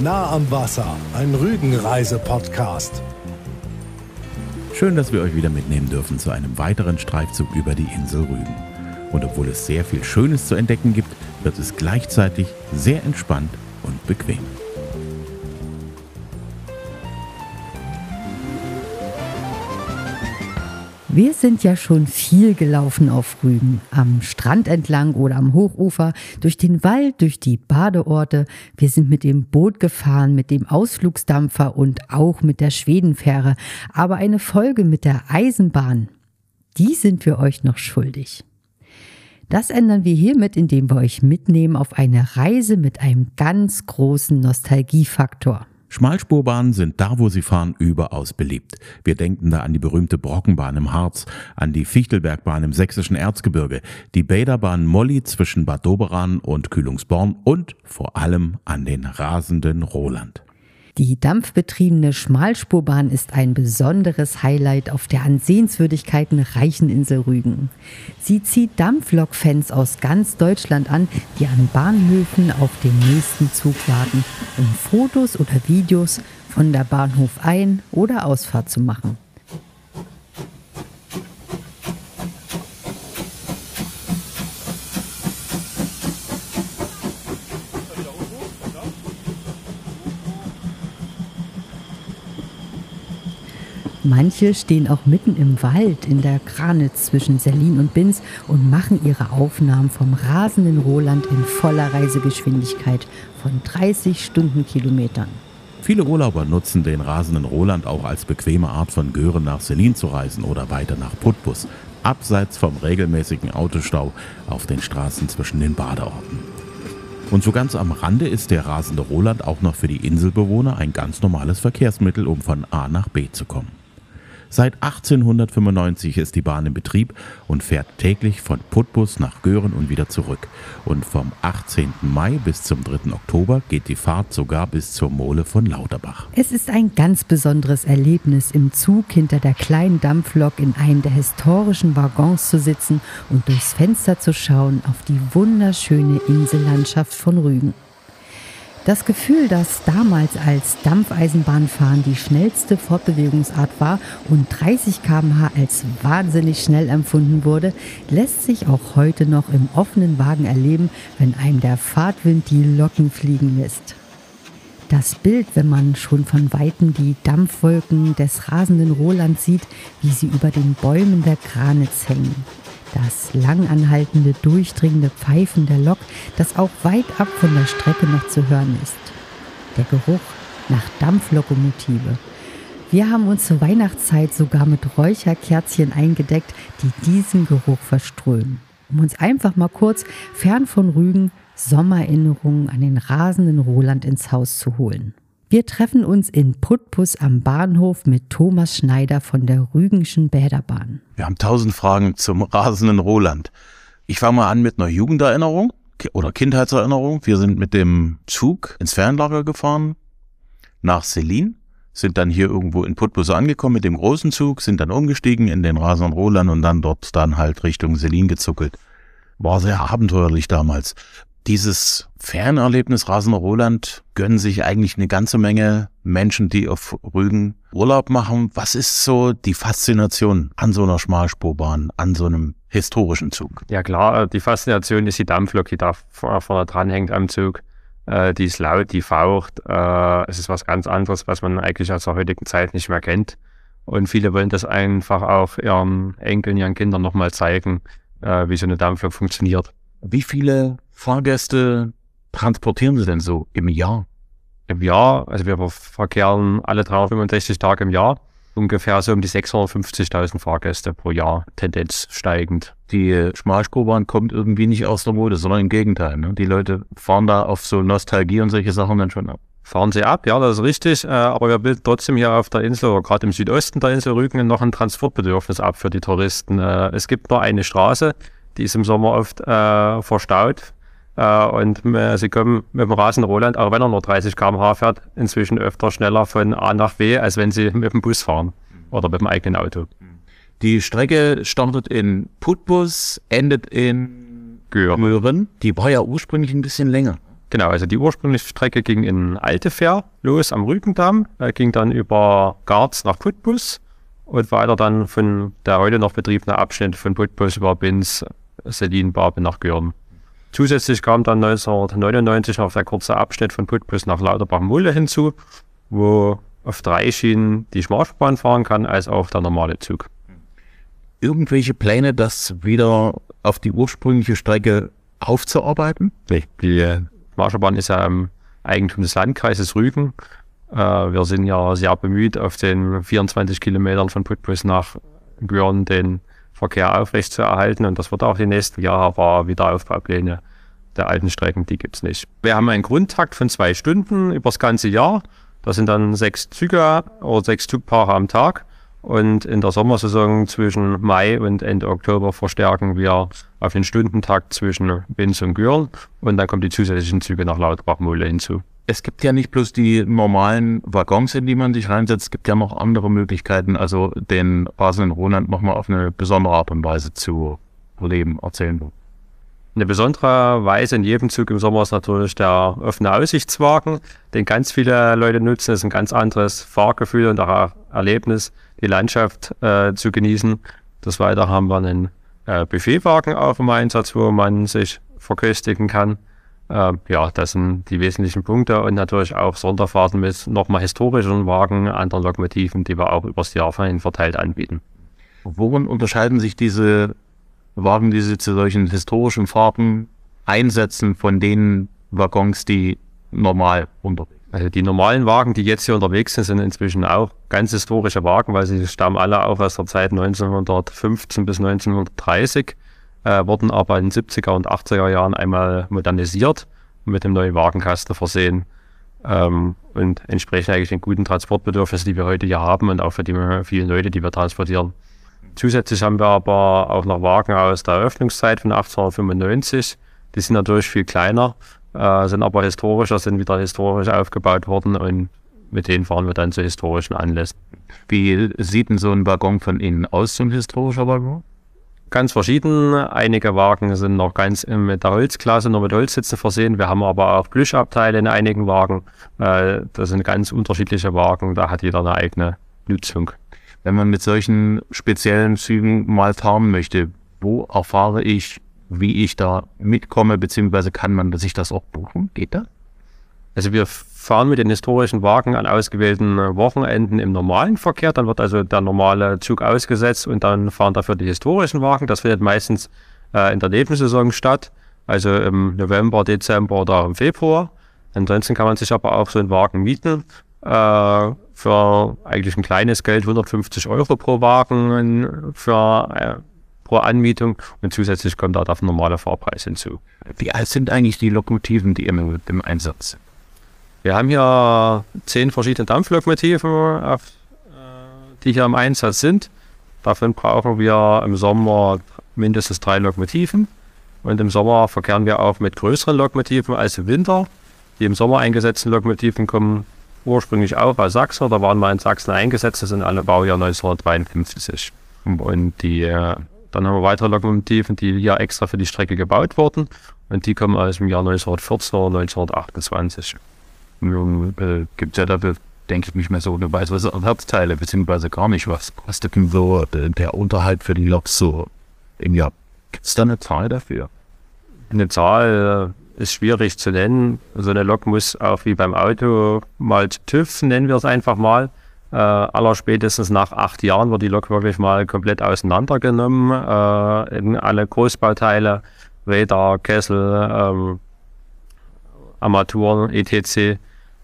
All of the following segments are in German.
Nah am Wasser, ein Rügenreise-Podcast. Schön, dass wir euch wieder mitnehmen dürfen zu einem weiteren Streifzug über die Insel Rügen. Und obwohl es sehr viel Schönes zu entdecken gibt, wird es gleichzeitig sehr entspannt und bequem. Wir sind ja schon viel gelaufen auf Rügen, am Strand entlang oder am Hochufer, durch den Wald, durch die Badeorte. Wir sind mit dem Boot gefahren, mit dem Ausflugsdampfer und auch mit der Schwedenfähre. Aber eine Folge mit der Eisenbahn, die sind wir euch noch schuldig. Das ändern wir hiermit, indem wir euch mitnehmen auf eine Reise mit einem ganz großen Nostalgiefaktor. Schmalspurbahnen sind da, wo sie fahren, überaus beliebt. Wir denken da an die berühmte Brockenbahn im Harz, an die Fichtelbergbahn im sächsischen Erzgebirge, die Bäderbahn Molly zwischen Bad Doberan und Kühlungsborn und vor allem an den rasenden Roland. Die dampfbetriebene Schmalspurbahn ist ein besonderes Highlight auf der an Sehenswürdigkeiten reichen Insel Rügen. Sie zieht Dampflokfans aus ganz Deutschland an, die an Bahnhöfen auf den nächsten Zug warten, um Fotos oder Videos von der Bahnhof Ein- oder Ausfahrt zu machen. Manche stehen auch mitten im Wald in der Granitz zwischen Serlin und Binz und machen ihre Aufnahmen vom rasenden Roland in voller Reisegeschwindigkeit von 30 Stundenkilometern. Viele Urlauber nutzen den rasenden Roland auch als bequeme Art von Gören nach Selin zu reisen oder weiter nach Putbus, abseits vom regelmäßigen Autostau auf den Straßen zwischen den Badeorten. Und so ganz am Rande ist der rasende Roland auch noch für die Inselbewohner ein ganz normales Verkehrsmittel, um von A nach B zu kommen. Seit 1895 ist die Bahn in Betrieb und fährt täglich von Putbus nach Göhren und wieder zurück. Und vom 18. Mai bis zum 3. Oktober geht die Fahrt sogar bis zur Mole von Lauterbach. Es ist ein ganz besonderes Erlebnis, im Zug hinter der kleinen Dampflok in einem der historischen Waggons zu sitzen und durchs Fenster zu schauen auf die wunderschöne Insellandschaft von Rügen. Das Gefühl, dass damals als Dampfeisenbahnfahren die schnellste Fortbewegungsart war und 30 km/h als wahnsinnig schnell empfunden wurde, lässt sich auch heute noch im offenen Wagen erleben, wenn einem der Fahrtwind die Locken fliegen lässt. Das Bild, wenn man schon von weitem die Dampfwolken des rasenden Roland sieht, wie sie über den Bäumen der Granitz hängen das langanhaltende, durchdringende Pfeifen der Lok, das auch weit ab von der Strecke noch zu hören ist. Der Geruch nach Dampflokomotive. Wir haben uns zur Weihnachtszeit sogar mit Räucherkerzchen eingedeckt, die diesen Geruch verströmen. Um uns einfach mal kurz fern von Rügen Sommererinnerungen an den rasenden Roland ins Haus zu holen. Wir treffen uns in Putbus am Bahnhof mit Thomas Schneider von der Rügenschen Bäderbahn. Wir haben tausend Fragen zum rasenden Roland. Ich fange mal an mit einer Jugenderinnerung oder Kindheitserinnerung. Wir sind mit dem Zug ins Fernlager gefahren nach Selin, sind dann hier irgendwo in Putbus angekommen mit dem großen Zug, sind dann umgestiegen in den rasenden Roland und dann dort dann halt Richtung Selin gezuckelt. War sehr abenteuerlich damals dieses Fernerlebnis Rasender Roland gönnen sich eigentlich eine ganze Menge Menschen, die auf Rügen Urlaub machen. Was ist so die Faszination an so einer Schmalspurbahn, an so einem historischen Zug? Ja klar, die Faszination ist die Dampflok, die da vorne dran hängt am Zug. Äh, die ist laut, die faucht. Äh, es ist was ganz anderes, was man eigentlich aus der heutigen Zeit nicht mehr kennt. Und viele wollen das einfach auch ihren Enkeln, ihren Kindern nochmal zeigen, äh, wie so eine Dampflok funktioniert. Wie viele Fahrgäste transportieren Sie denn so im Jahr? Im Jahr, also wir verkehren alle 365 Tage im Jahr ungefähr so um die 650.000 Fahrgäste pro Jahr, Tendenz steigend. Die Schmalspurbahn kommt irgendwie nicht aus der Mode, sondern im Gegenteil. Ne? Die Leute fahren da auf so Nostalgie und solche Sachen dann schon ab. Fahren sie ab, ja, das ist richtig, äh, aber wir bilden trotzdem hier auf der Insel oder gerade im Südosten der Insel Rügen noch ein Transportbedürfnis ab für die Touristen. Äh, es gibt nur eine Straße, die ist im Sommer oft äh, verstaut äh, und äh, sie kommen mit dem Rasen Roland, auch wenn er nur 30 km/h fährt, inzwischen öfter schneller von A nach B, als wenn sie mit dem Bus fahren oder mit dem eigenen Auto. Die Strecke startet in Putbus, endet in Göhren. Die war ja ursprünglich ein bisschen länger. Genau, also die ursprüngliche Strecke ging in Altefer los am Rügendamm, äh, ging dann über Garz nach Putbus und weiter dann von der heute noch betriebene Abschnitt von Putbus über Binz, Selin, Barbe nach Görn. Zusätzlich kam dann 1999 noch der kurze Abschnitt von Putbus nach Lauterbach-Mulle hinzu, wo auf drei Schienen die Schmalspur fahren kann, als auch der normale Zug. Irgendwelche Pläne, das wieder auf die ursprüngliche Strecke aufzuarbeiten? Nee, die Marscherbahn ist ja im Eigentum des Landkreises Rügen. Äh, wir sind ja sehr bemüht, auf den 24 Kilometern von Putbus nach Görn den Verkehr aufrecht zu erhalten und das wird auch die nächsten Jahre, aber Wiederaufbaupläne der alten Strecken, die gibt es nicht. Wir haben einen Grundtakt von zwei Stunden über das ganze Jahr. Das sind dann sechs Züge oder sechs Zugpaare am Tag. Und in der Sommersaison zwischen Mai und Ende Oktober verstärken wir auf den Stundentakt zwischen Binz und Gürl. Und dann kommen die zusätzlichen Züge nach Lauterbach-Mole hinzu. Es gibt ja nicht bloß die normalen Waggons, in die man sich reinsetzt, es gibt ja noch andere Möglichkeiten, also den rasenden Roland nochmal auf eine besondere Art und Weise zu erleben, erzählen. Eine besondere Weise in jedem Zug im Sommer ist natürlich der offene Aussichtswagen, den ganz viele Leute nutzen. Das ist ein ganz anderes Fahrgefühl und auch Erlebnis, die Landschaft äh, zu genießen. Des Weiteren haben wir einen äh, Buffetwagen auf dem Einsatz, wo man sich verköstigen kann. Äh, ja, das sind die wesentlichen Punkte und natürlich auch Sonderfahrten mit nochmal historischen Wagen, anderen Lokomotiven, die wir auch übers Jahr hin verteilt anbieten. Worin unterscheiden sich diese Wagen, die Sie zu solchen historischen Fahrten einsetzen, von den Waggons, die normal unterwegs sind? Also die normalen Wagen, die jetzt hier unterwegs sind, sind inzwischen auch ganz historische Wagen, weil sie stammen alle auch aus der Zeit 1915 bis 1930 äh, wurden aber in den 70er und 80er Jahren einmal modernisiert und mit dem neuen Wagenkasten versehen ähm, und entsprechen eigentlich den guten Transportbedürfnissen, die wir heute hier haben und auch für die vielen Leute, die wir transportieren. Zusätzlich haben wir aber auch noch Wagen aus der Eröffnungszeit von 1895. Die sind natürlich viel kleiner, äh, sind aber historischer, sind wieder historisch aufgebaut worden und mit denen fahren wir dann zu historischen Anlässen. Wie sieht denn so ein Waggon von innen aus, so ein historischer Waggon? Ganz verschieden. Einige Wagen sind noch ganz mit der Holzklasse, nur mit Holzsitzen versehen. Wir haben aber auch Plüschabteile in einigen Wagen. Das sind ganz unterschiedliche Wagen, da hat jeder eine eigene Nutzung. Wenn man mit solchen speziellen Zügen mal fahren möchte, wo erfahre ich, wie ich da mitkomme, beziehungsweise kann man sich das auch buchen? Geht das? Also wir fahren mit den historischen Wagen an ausgewählten äh, Wochenenden im normalen Verkehr. Dann wird also der normale Zug ausgesetzt und dann fahren dafür die historischen Wagen. Das findet meistens äh, in der Nebensaison statt, also im November, Dezember oder im Februar. Ansonsten kann man sich aber auch so einen Wagen mieten. Äh, für eigentlich ein kleines Geld, 150 Euro pro Wagen für äh, pro Anmietung und zusätzlich kommt da der normale Fahrpreis hinzu. Wie alt sind eigentlich die Lokomotiven, die im, im Einsatz sind? Wir haben hier zehn verschiedene Dampflokomotiven, die hier im Einsatz sind. Davon brauchen wir im Sommer mindestens drei Lokomotiven. Und im Sommer verkehren wir auch mit größeren Lokomotiven als im Winter. Die im Sommer eingesetzten Lokomotiven kommen ursprünglich auch aus Sachsen Da waren mal in Sachsen eingesetzt. Das sind alle Baujahr 1953. Und die, äh, dann haben wir weitere Lokomotiven, die hier extra für die Strecke gebaut wurden. Und die kommen aus dem Jahr 1914 oder 1928 äh, gibt ja dafür, denke ich, nicht mehr so eine weiße Ersatzteile, beziehungsweise gar nicht. Was kostet denn so der, der Unterhalt für die Loks so im Jahr? Gibt es da eine Zahl dafür? Eine Zahl äh, ist schwierig zu nennen. So eine Lok muss auch wie beim Auto mal TÜV, nennen wir es einfach mal. Äh, aller spätestens nach acht Jahren wird die Lok wirklich mal komplett auseinandergenommen. Äh, in alle Großbauteile, Räder, Kessel, ähm, Armaturen, etc.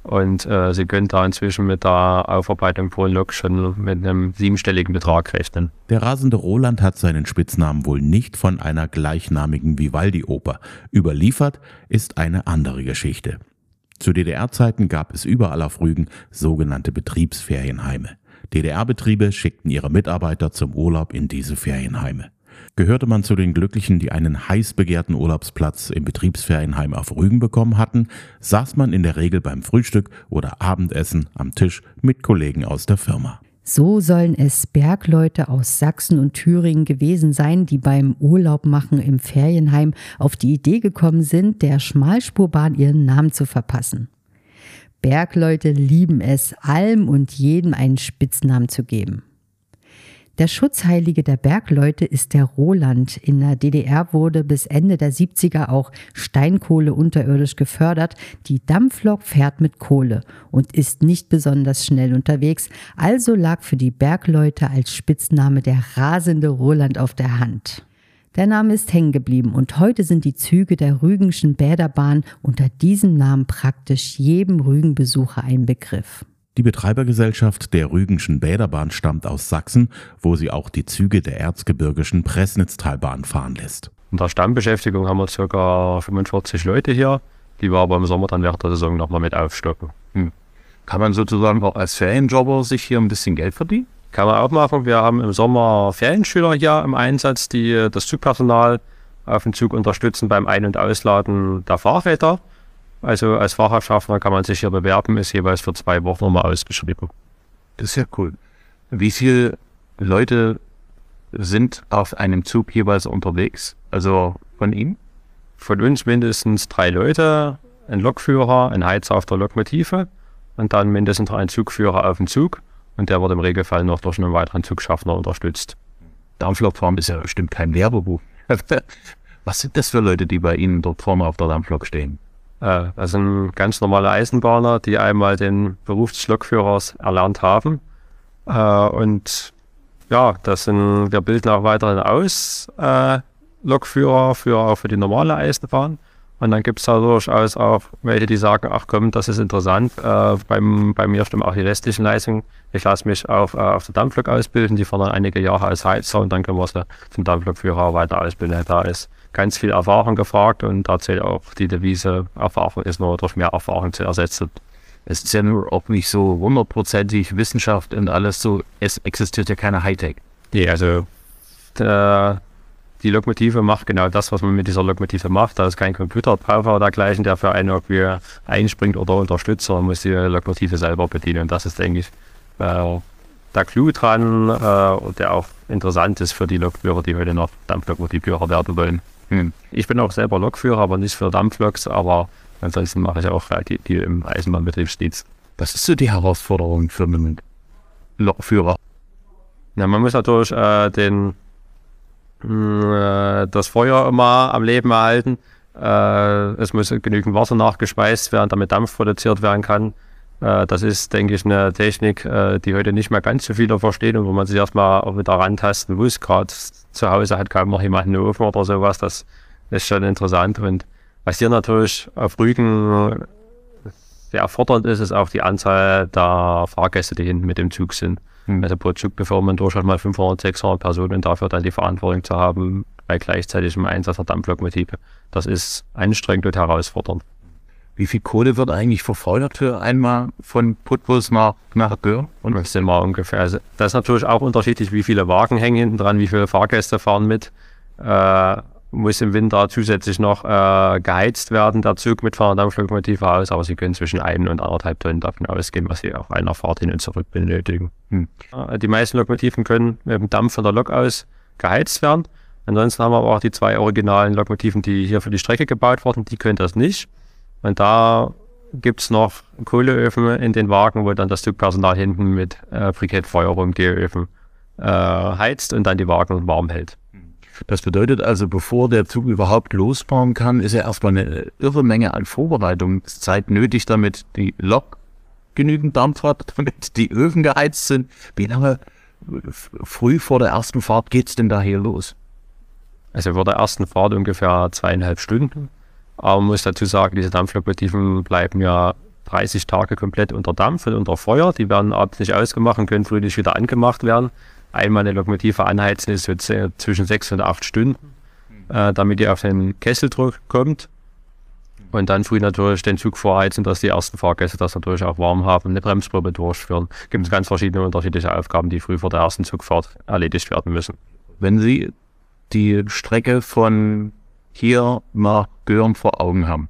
Und äh, Sie können da inzwischen mit der Aufarbeitung pro Lok schon mit einem siebenstelligen Betrag rechnen. Der rasende Roland hat seinen Spitznamen wohl nicht von einer gleichnamigen Vivaldi-Oper. Überliefert ist eine andere Geschichte. Zu DDR-Zeiten gab es überall auf Rügen sogenannte Betriebsferienheime. DDR-Betriebe schickten ihre Mitarbeiter zum Urlaub in diese Ferienheime. Gehörte man zu den Glücklichen, die einen heiß begehrten Urlaubsplatz im Betriebsferienheim auf Rügen bekommen hatten, saß man in der Regel beim Frühstück oder Abendessen am Tisch mit Kollegen aus der Firma. So sollen es Bergleute aus Sachsen und Thüringen gewesen sein, die beim Urlaub machen im Ferienheim auf die Idee gekommen sind, der Schmalspurbahn ihren Namen zu verpassen. Bergleute lieben es, allem und jedem einen Spitznamen zu geben. Der Schutzheilige der Bergleute ist der Roland. In der DDR wurde bis Ende der 70er auch Steinkohle unterirdisch gefördert. Die Dampflok fährt mit Kohle und ist nicht besonders schnell unterwegs, also lag für die Bergleute als Spitzname der rasende Roland auf der Hand. Der Name ist hängen geblieben und heute sind die Züge der Rügenschen Bäderbahn unter diesem Namen praktisch jedem Rügenbesucher ein Begriff. Die Betreibergesellschaft der Rügenschen Bäderbahn stammt aus Sachsen, wo sie auch die Züge der erzgebirgischen Pressnitztalbahn fahren lässt. In der Stammbeschäftigung haben wir ca. 45 Leute hier, die wir aber im Sommer dann während der Saison nochmal mit aufstocken. Hm. Kann man sozusagen auch als Ferienjobber sich hier ein bisschen Geld verdienen? Kann man auch machen. Wir haben im Sommer Ferienschüler hier im Einsatz, die das Zugpersonal auf dem Zug unterstützen beim Ein- und Ausladen der Fahrräder. Also als Fahrradschaffner kann man sich hier bewerben, ist jeweils für zwei Wochen nochmal ausgeschrieben. Das ist ja cool. Wie viele Leute sind auf einem Zug jeweils unterwegs? Also von Ihnen? Von uns mindestens drei Leute, ein Lokführer, ein Heizer auf der Lokomotive und dann mindestens ein Zugführer auf dem Zug und der wird im Regelfall noch durch einen weiteren Zugschaffner unterstützt. Dampflokfahren ist ja bestimmt kein Lehrberuf. Was sind das für Leute, die bei Ihnen dort vorne auf der Dampflok stehen? Äh, das sind ganz normale Eisenbahner, die einmal den Beruf des Lokführers erlernt haben. Äh, und ja, das sind, wir bilden auch weiterhin aus äh, Lokführer für, auch für die normale Eisenbahn. Und dann gibt es da durchaus auch welche, die sagen, ach komm, das ist interessant, äh, beim, bei mir stimmen auch die restlichen Leistungen. Ich lasse mich auf, äh, auf der Dampflok ausbilden, die fordern einige Jahre als Heizer und dann können wir sie zum Dampflokführer weiter ausbilden. Da ist ganz viel Erfahrung gefragt und da zählt auch die Devise, Erfahrung ist nur durch mehr Erfahrung zu ersetzen. Es ist ja nur auch nicht so hundertprozentig Wissenschaft und alles so, es existiert ja keine Hightech. Nee, also der, die Lokomotive macht genau das, was man mit dieser Lokomotive macht. Da ist kein Computer drauf oder dergleichen, der für einen irgendwie einspringt oder unterstützt, sondern muss die Lokomotive selber bedienen. Und das ist, denke ich, äh, der Clou dran äh, und der auch interessant ist für die Lokführer, die heute noch Dampflokomotivführer werden wollen. Hm. Ich bin auch selber Lokführer, aber nicht für Dampfloks, aber ansonsten mache ich auch die, die im Eisenbahnbetriebsdienst. Was ist so die Herausforderung für einen Lokführer? Ja, man muss natürlich äh, den, äh, das Feuer immer am Leben erhalten. Äh, es muss genügend Wasser nachgespeist werden, damit Dampf produziert werden kann. Äh, das ist, denke ich, eine Technik, äh, die heute nicht mehr ganz so viele verstehen und wo man sich erstmal auch wieder rantasten muss. Gerade zu Hause hat kaum noch jemand einen Ofen oder sowas. Das ist schon interessant. Und was hier natürlich auf Rügen sehr fordernd ist, ist auch die Anzahl der Fahrgäste, die hinten mit dem Zug sind. Mhm. Also pro Zug bevor man durchaus mal 500, 600 Personen dafür dann die Verantwortung zu haben, bei gleichzeitigem Einsatz der Dampflokomotive. Das ist anstrengend und herausfordernd. Wie viel Kohle wird eigentlich verfeuert für einmal von Putbus nach, nach Göhr? Und das sind wir ungefähr. Also das ist natürlich auch unterschiedlich, wie viele Wagen hängen hinten dran, wie viele Fahrgäste fahren mit. Äh, muss im Winter zusätzlich noch äh, geheizt werden, der Zug mit Dampflokomotive aus, aber Sie können zwischen ein und anderthalb Tonnen davon ausgehen, was Sie auf einer Fahrt hin und zurück benötigen. Hm. Äh, die meisten Lokomotiven können mit dem Dampf von der Lok aus geheizt werden. Ansonsten haben wir aber auch die zwei originalen Lokomotiven, die hier für die Strecke gebaut wurden, die können das nicht. Und da gibt es noch Kohleöfen in den Wagen, wo dann das Zugpersonal hinten mit äh, Brikettfeuerung die Öfen äh, heizt und dann die Wagen warm hält. Das bedeutet also, bevor der Zug überhaupt losfahren kann, ist ja erstmal eine irre Menge an Vorbereitungszeit nötig, damit die Lok genügend Dampf hat, damit die Öfen geheizt sind. Wie lange früh vor der ersten Fahrt geht es denn da hier los? Also vor der ersten Fahrt ungefähr zweieinhalb Stunden. Aber man muss dazu sagen, diese Dampflokomotiven bleiben ja 30 Tage komplett unter Dampf und unter Feuer. Die werden abends nicht ausgemacht und können frühlich wieder angemacht werden. Einmal eine Lokomotive anheizen ist so zwischen sechs und acht Stunden, äh, damit die auf den Kesseldruck kommt. Und dann früh natürlich den Zug vorheizen, dass die ersten Fahrgäste das natürlich auch warm haben, eine Bremsprobe durchführen. Gibt es ganz verschiedene unterschiedliche Aufgaben, die früh vor der ersten Zugfahrt erledigt werden müssen. Wenn Sie die Strecke von hier nach Göhren vor Augen haben.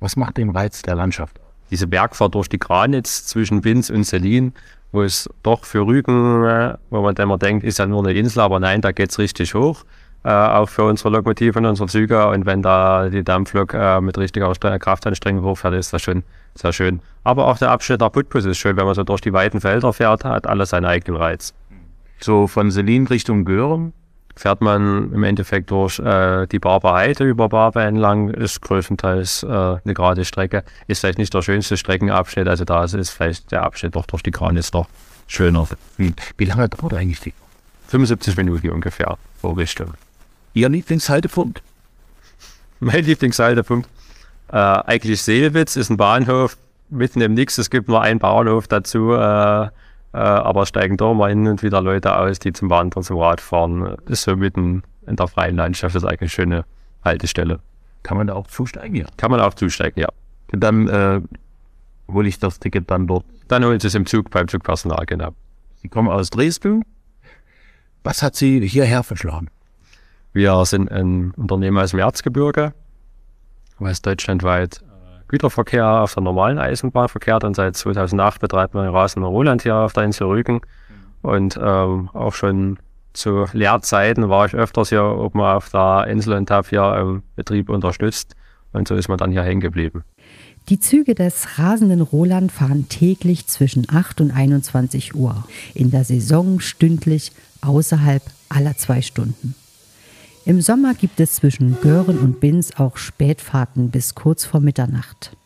Was macht den Reiz der Landschaft? Diese Bergfahrt durch die Granitz zwischen Binz und Selin, wo es doch für Rügen, äh, wo man dann immer denkt, ist ja nur eine Insel, aber nein, da geht's richtig hoch. Äh, auch für unsere Lokomotiven, unsere Züge. Und wenn da die Dampflok äh, mit richtiger Kraftanstrengung hochfährt, ist das schon sehr schön. Aber auch der Abschnitt der Putbus ist schön, wenn man so durch die weiten Felder fährt, hat alles seinen eigenen Reiz. So von Selin Richtung Gören fährt man im Endeffekt durch äh, die Barber Heide über Barber entlang, ist größtenteils äh, eine gerade Strecke. Ist vielleicht nicht der schönste Streckenabschnitt, also da ist vielleicht der Abschnitt doch durch die Granitz noch schöner. Wie lange dauert eigentlich die? 75 Minuten ungefähr, Vorrichtung. Ihr Lieblingshaltepunkt? Mein Lieblingshaltepunkt? Äh, eigentlich Seelwitz ist ein Bahnhof mitten im Nix. Es gibt nur einen Bahnhof dazu, äh, äh, aber steigen da mal hin und wieder Leute aus, die zum Wandern, zum Radfahren. Ist so mitten in der freien Landschaft, das ist eigentlich eine schöne Haltestelle. Kann man da auch zusteigen? Ja. Kann man auch zusteigen, ja. Dann äh, hole ich das Ticket dann dort. Dann holen Sie es im Zug beim Zugpersonal, genau. Sie kommen aus Dresden. Was hat Sie hierher verschlagen? Wir sind ein Unternehmen aus dem Erzgebirge, was deutschlandweit äh, Güterverkehr auf der normalen Eisenbahn verkehrt und seit 2008 betreibt man Rasen Roland hier auf der Insel Rügen. Und ähm, auch schon zu Lehrzeiten war ich öfters hier oben auf der Insel und habe hier im Betrieb unterstützt. Und so ist man dann hier hängen geblieben. Die Züge des rasenden Roland fahren täglich zwischen 8 und 21 Uhr, in der Saison stündlich außerhalb aller zwei Stunden. Im Sommer gibt es zwischen Gören und Binz auch Spätfahrten bis kurz vor Mitternacht.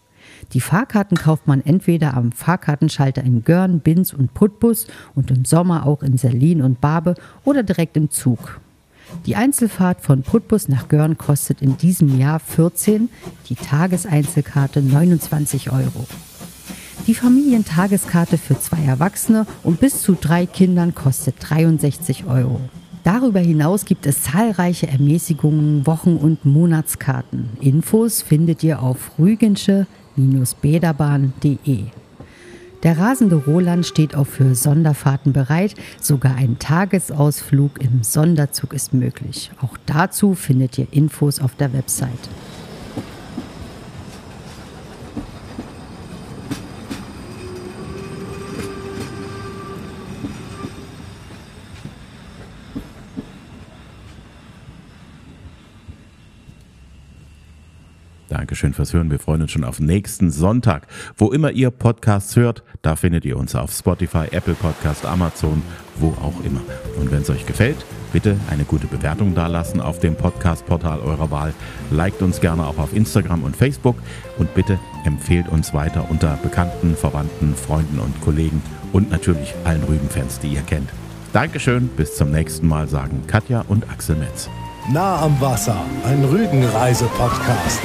Die Fahrkarten kauft man entweder am Fahrkartenschalter in Görn, Binz und Putbus und im Sommer auch in Serlin und Barbe oder direkt im Zug. Die Einzelfahrt von Putbus nach Görn kostet in diesem Jahr 14, die Tageseinzelkarte 29 Euro. Die Familientageskarte für zwei Erwachsene und bis zu drei Kindern kostet 63 Euro. Darüber hinaus gibt es zahlreiche Ermäßigungen, Wochen- und Monatskarten. Infos findet ihr auf rügensche-bederbahn.de. Der rasende Roland steht auch für Sonderfahrten bereit. Sogar ein Tagesausflug im Sonderzug ist möglich. Auch dazu findet ihr Infos auf der Website. Dankeschön fürs Hören. Wir freuen uns schon auf nächsten Sonntag. Wo immer ihr Podcasts hört, da findet ihr uns auf Spotify, Apple Podcast, Amazon, wo auch immer. Und wenn es euch gefällt, bitte eine gute Bewertung dalassen auf dem Podcast-Portal eurer Wahl. Liked uns gerne auch auf Instagram und Facebook und bitte empfehlt uns weiter unter Bekannten, Verwandten, Freunden und Kollegen und natürlich allen Rügenfans, die ihr kennt. Dankeschön, bis zum nächsten Mal sagen Katja und Axel Metz. Nah am Wasser, ein Rügenreise-Podcast.